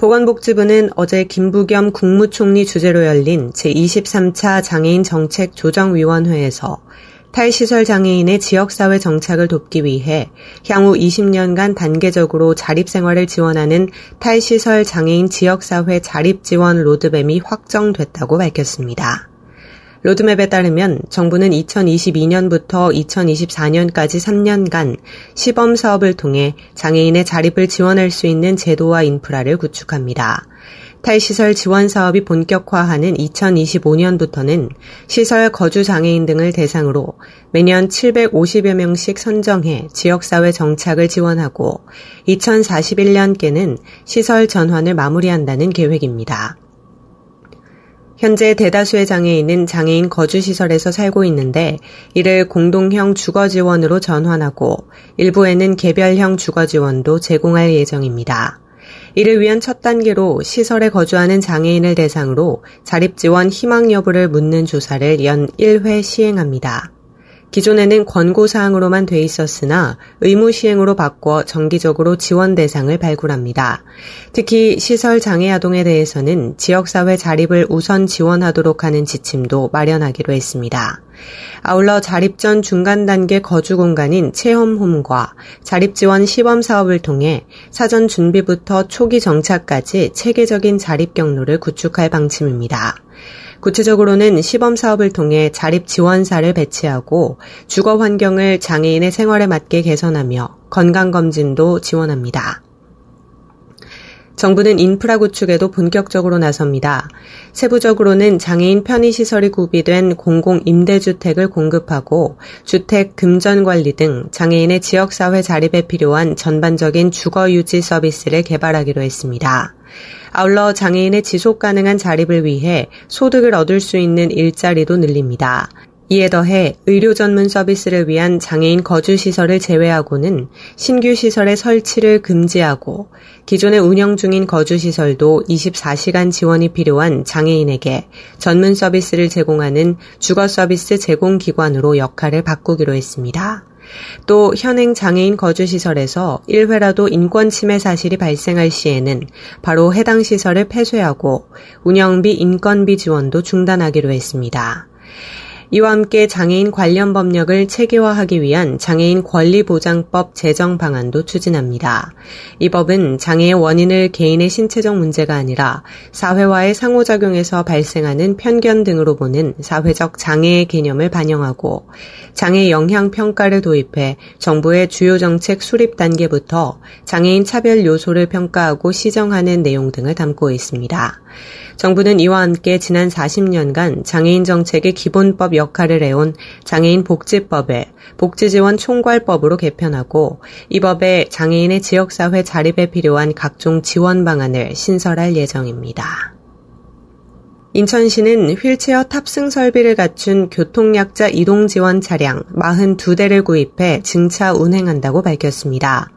보건복지부는 어제 김부겸 국무총리 주재로 열린 제23차 장애인 정책 조정위원회에서 탈시설 장애인의 지역사회 정착을 돕기 위해 향후 20년간 단계적으로 자립생활을 지원하는 탈시설 장애인 지역사회 자립지원 로드맵이 확정됐다고 밝혔습니다. 로드맵에 따르면 정부는 2022년부터 2024년까지 3년간 시범 사업을 통해 장애인의 자립을 지원할 수 있는 제도와 인프라를 구축합니다. 탈시설 지원 사업이 본격화하는 2025년부터는 시설 거주 장애인 등을 대상으로 매년 750여 명씩 선정해 지역사회 정착을 지원하고 2041년께는 시설 전환을 마무리한다는 계획입니다. 현재 대다수의 장애인은 장애인 거주시설에서 살고 있는데 이를 공동형 주거 지원으로 전환하고 일부에는 개별형 주거 지원도 제공할 예정입니다. 이를 위한 첫 단계로 시설에 거주하는 장애인을 대상으로 자립 지원 희망 여부를 묻는 조사를 연 1회 시행합니다. 기존에는 권고사항으로만 돼 있었으나 의무 시행으로 바꿔 정기적으로 지원 대상을 발굴합니다. 특히 시설 장애 아동에 대해서는 지역사회 자립을 우선 지원하도록 하는 지침도 마련하기로 했습니다. 아울러 자립 전 중간 단계 거주 공간인 체험홈과 자립 지원 시범 사업을 통해 사전 준비부터 초기 정착까지 체계적인 자립 경로를 구축할 방침입니다. 구체적으로는 시범 사업을 통해 자립 지원사를 배치하고 주거 환경을 장애인의 생활에 맞게 개선하며 건강검진도 지원합니다. 정부는 인프라 구축에도 본격적으로 나섭니다. 세부적으로는 장애인 편의시설이 구비된 공공임대주택을 공급하고 주택 금전 관리 등 장애인의 지역사회 자립에 필요한 전반적인 주거 유지 서비스를 개발하기로 했습니다. 아울러 장애인의 지속 가능한 자립을 위해 소득을 얻을 수 있는 일자리도 늘립니다. 이에 더해 의료 전문 서비스를 위한 장애인 거주 시설을 제외하고는 신규 시설의 설치를 금지하고 기존에 운영 중인 거주 시설도 24시간 지원이 필요한 장애인에게 전문 서비스를 제공하는 주거 서비스 제공 기관으로 역할을 바꾸기로 했습니다. 또 현행 장애인 거주시설에서 1회라도 인권 침해 사실이 발생할 시에는 바로 해당 시설을 폐쇄하고 운영비 인건비 지원도 중단하기로 했습니다. 이와 함께 장애인 관련 법령을 체계화하기 위한 장애인 권리보장법 제정 방안도 추진합니다. 이 법은 장애의 원인을 개인의 신체적 문제가 아니라 사회와의 상호작용에서 발생하는 편견 등으로 보는 사회적 장애의 개념을 반영하고 장애 영향 평가를 도입해 정부의 주요 정책 수립 단계부터 장애인 차별 요소를 평가하고 시정하는 내용 등을 담고 있습니다. 정부는 이와 함께 지난 40년간 장애인 정책의 기본법 역할을 해온 장애인 복지법에 복지지원 총괄법으로 개편하고 이 법에 장애인의 지역사회 자립에 필요한 각종 지원 방안을 신설할 예정입니다. 인천시는 휠체어 탑승 설비를 갖춘 교통약자 이동 지원 차량 42대를 구입해 증차 운행한다고 밝혔습니다.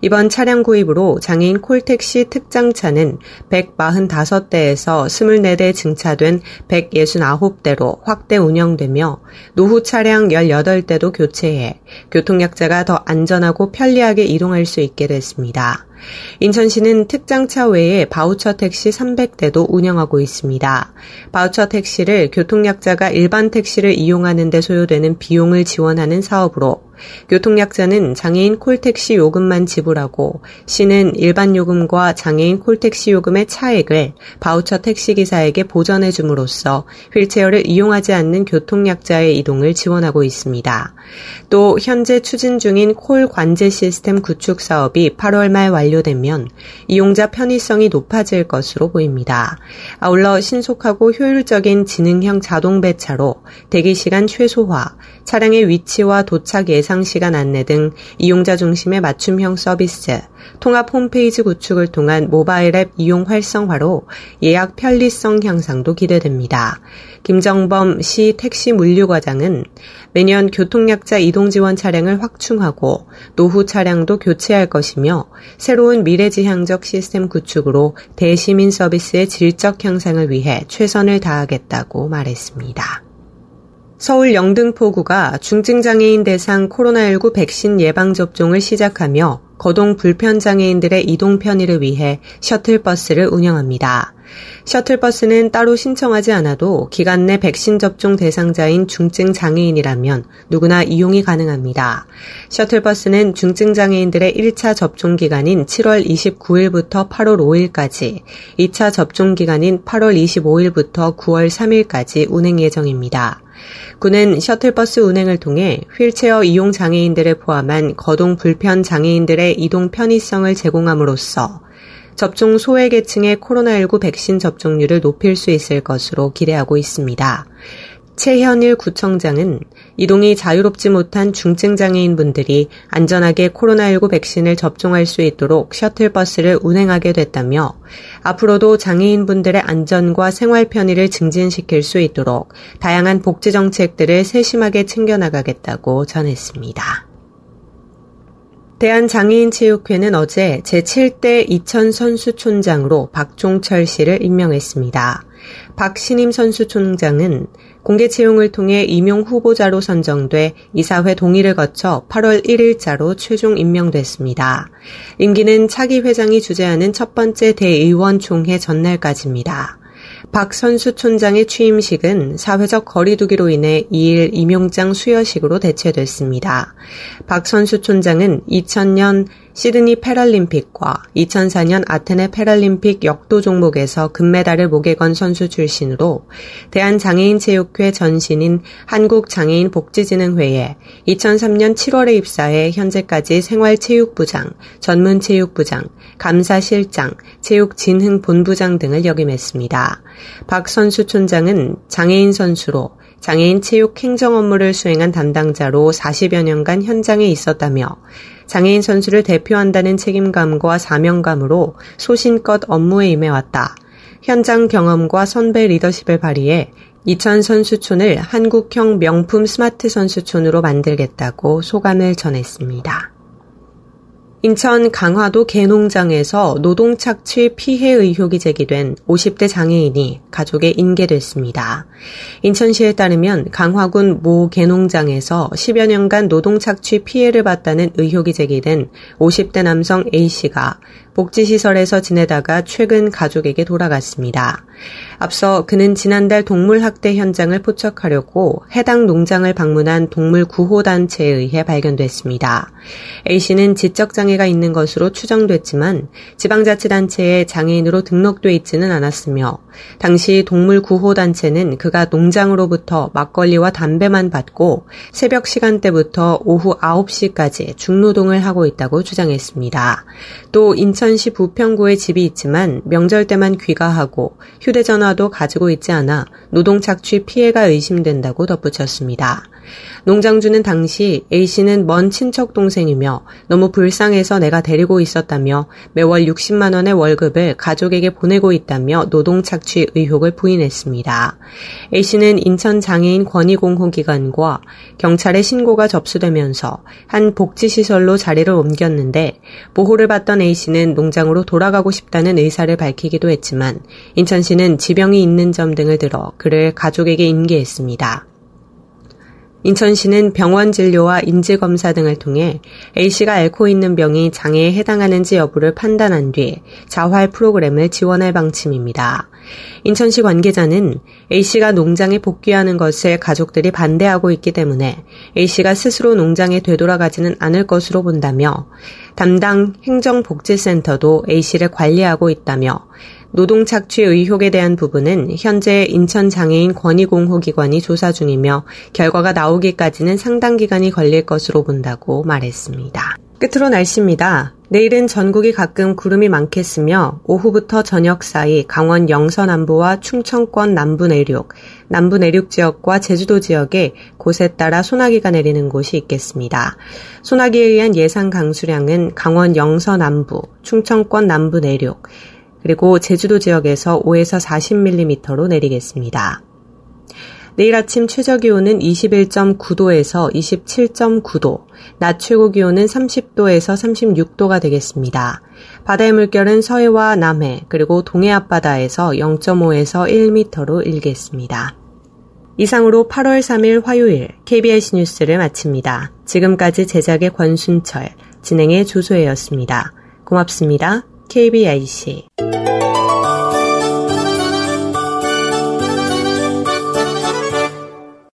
이번 차량 구입으로 장애인 콜택시 특장차는 145대에서 24대 증차된 169대로 확대 운영되며 노후 차량 18대도 교체해 교통약자가 더 안전하고 편리하게 이동할 수 있게 됐습니다. 인천시는 특장차 외에 바우처 택시 300대도 운영하고 있습니다. 바우처 택시를 교통약자가 일반 택시를 이용하는 데 소요되는 비용을 지원하는 사업으로 교통약자는 장애인 콜택시 요금만 지불하고 시는 일반 요금과 장애인 콜택시 요금의 차액을 바우처 택시기사에게 보전해 줌으로써 휠체어를 이용하지 않는 교통약자의 이동을 지원하고 있습니다. 또 현재 추진 중인 콜 관제 시스템 구축 사업이 8월 말 완료되면 이용자 편의성이 높아질 것으로 보입니다. 아울러 신속하고 효율적인 지능형 자동 배차로 대기 시간 최소화, 차량의 위치와 도착 예상 예상 시간 안내 등 이용자 중심의 맞춤형 서비스, 통합 홈페이지 구축을 통한 모바일 앱 이용 활성화로 예약 편리성 향상도 기대됩니다. 김정범 시 택시 물류과장은 매년 교통약자 이동 지원 차량을 확충하고 노후 차량도 교체할 것이며 새로운 미래지향적 시스템 구축으로 대시민 서비스의 질적 향상을 위해 최선을 다하겠다고 말했습니다. 서울 영등포구가 중증장애인 대상 코로나19 백신 예방접종을 시작하며 거동 불편장애인들의 이동 편의를 위해 셔틀버스를 운영합니다. 셔틀버스는 따로 신청하지 않아도 기간 내 백신 접종 대상자인 중증 장애인이라면 누구나 이용이 가능합니다. 셔틀버스는 중증 장애인들의 1차 접종 기간인 7월 29일부터 8월 5일까지, 2차 접종 기간인 8월 25일부터 9월 3일까지 운행 예정입니다. 군은 셔틀버스 운행을 통해 휠체어 이용 장애인들을 포함한 거동 불편 장애인들의 이동 편의성을 제공함으로써 접종 소외계층의 코로나19 백신 접종률을 높일 수 있을 것으로 기대하고 있습니다. 최현일 구청장은 이동이 자유롭지 못한 중증 장애인 분들이 안전하게 코로나19 백신을 접종할 수 있도록 셔틀버스를 운행하게 됐다며 앞으로도 장애인 분들의 안전과 생활 편의를 증진시킬 수 있도록 다양한 복지 정책들을 세심하게 챙겨나가겠다고 전했습니다. 대한장애인체육회는 어제 제7대 이천 선수촌장으로 박종철 씨를 임명했습니다. 박신임 선수촌장은 공개 채용을 통해 임용 후보자로 선정돼 이사회 동의를 거쳐 8월 1일자로 최종 임명됐습니다. 임기는 차기 회장이 주재하는 첫 번째 대의원 총회 전날까지입니다. 박 선수 촌장의 취임식은 사회적 거리두기로 인해 2일 임용장 수여식으로 대체됐습니다. 박 선수 촌장은 2000년 시드니 패럴림픽과 2004년 아테네 패럴림픽 역도 종목에서 금메달을 목에 건 선수 출신으로 대한장애인체육회 전신인 한국장애인복지진흥회에 2003년 7월에 입사해 현재까지 생활체육부장, 전문체육부장, 감사실장, 체육진흥본부장 등을 역임했습니다. 박 선수 촌장은 장애인 선수로 장애인 체육 행정 업무를 수행한 담당자로 40여 년간 현장에 있었다며 장애인 선수를 대표한다는 책임감과 사명감으로 소신껏 업무에 임해왔다. 현장 경험과 선배 리더십을 발휘해 이천 선수촌을 한국형 명품 스마트 선수촌으로 만들겠다고 소감을 전했습니다. 인천 강화도 개농장에서 노동 착취 피해 의혹이 제기된 50대 장애인이 가족에 인계됐습니다. 인천시에 따르면 강화군 모 개농장에서 10여 년간 노동 착취 피해를 봤다는 의혹이 제기된 50대 남성 A씨가 복지시설에서 지내다가 최근 가족에게 돌아갔습니다. 앞서 그는 지난달 동물학대 현장을 포착하려고 해당 농장을 방문한 동물구호단체에 의해 발견됐습니다. A씨는 지적장애가 있는 것으로 추정됐지만 지방자치단체에 장애인으로 등록돼 있지는 않았으며 당시 동물구호단체는 그가 농장으로부터 막걸리와 담배만 받고 새벽 시간대부터 오후 9시까지 중노동을 하고 있다고 주장했습니다. 또 인천 인천시 부평구에 집이 있지만 명절 때만 귀가하고 휴대전화도 가지고 있지 않아 노동 착취 피해가 의심된다고 덧붙였습니다. 농장주는 당시 A씨는 먼 친척 동생이며 너무 불쌍해서 내가 데리고 있었다며 매월 60만 원의 월급을 가족에게 보내고 있다며 노동 착취 의혹을 부인했습니다. A씨는 인천 장애인 권익공호기관과 경찰에 신고가 접수되면서 한 복지시설로 자리를 옮겼는데 보호를 받던 A씨는 농장으로 돌아가고 싶다는 의사를 밝히기도 했지만 인천시는 지병이 있는 점 등을 들어 그를 가족에게 인계했습니다. 인천시는 병원 진료와 인지검사 등을 통해 A씨가 앓고 있는 병이 장애에 해당하는지 여부를 판단한 뒤 자활 프로그램을 지원할 방침입니다. 인천시 관계자는 A씨가 농장에 복귀하는 것을 가족들이 반대하고 있기 때문에 A씨가 스스로 농장에 되돌아가지는 않을 것으로 본다며 담당 행정복지센터도 A씨를 관리하고 있다며 노동 착취 의혹에 대한 부분은 현재 인천장애인 권익공호기관이 조사 중이며 결과가 나오기까지는 상당 기간이 걸릴 것으로 본다고 말했습니다. 끝으로 날씨입니다. 내일은 전국이 가끔 구름이 많겠으며 오후부터 저녁 사이 강원 영서 남부와 충청권 남부 내륙, 남부 내륙 지역과 제주도 지역에 곳에 따라 소나기가 내리는 곳이 있겠습니다. 소나기에 의한 예상 강수량은 강원 영서 남부, 충청권 남부 내륙, 그리고 제주도 지역에서 5에서 40mm로 내리겠습니다. 내일 아침 최저 기온은 21.9도에서 27.9도, 낮 최고 기온은 30도에서 36도가 되겠습니다. 바다의 물결은 서해와 남해, 그리고 동해 앞바다에서 0.5에서 1m로 일겠습니다. 이상으로 8월 3일 화요일 KBS 뉴스를 마칩니다. 지금까지 제작의 권순철, 진행의 조소혜였습니다. 고맙습니다. KBIC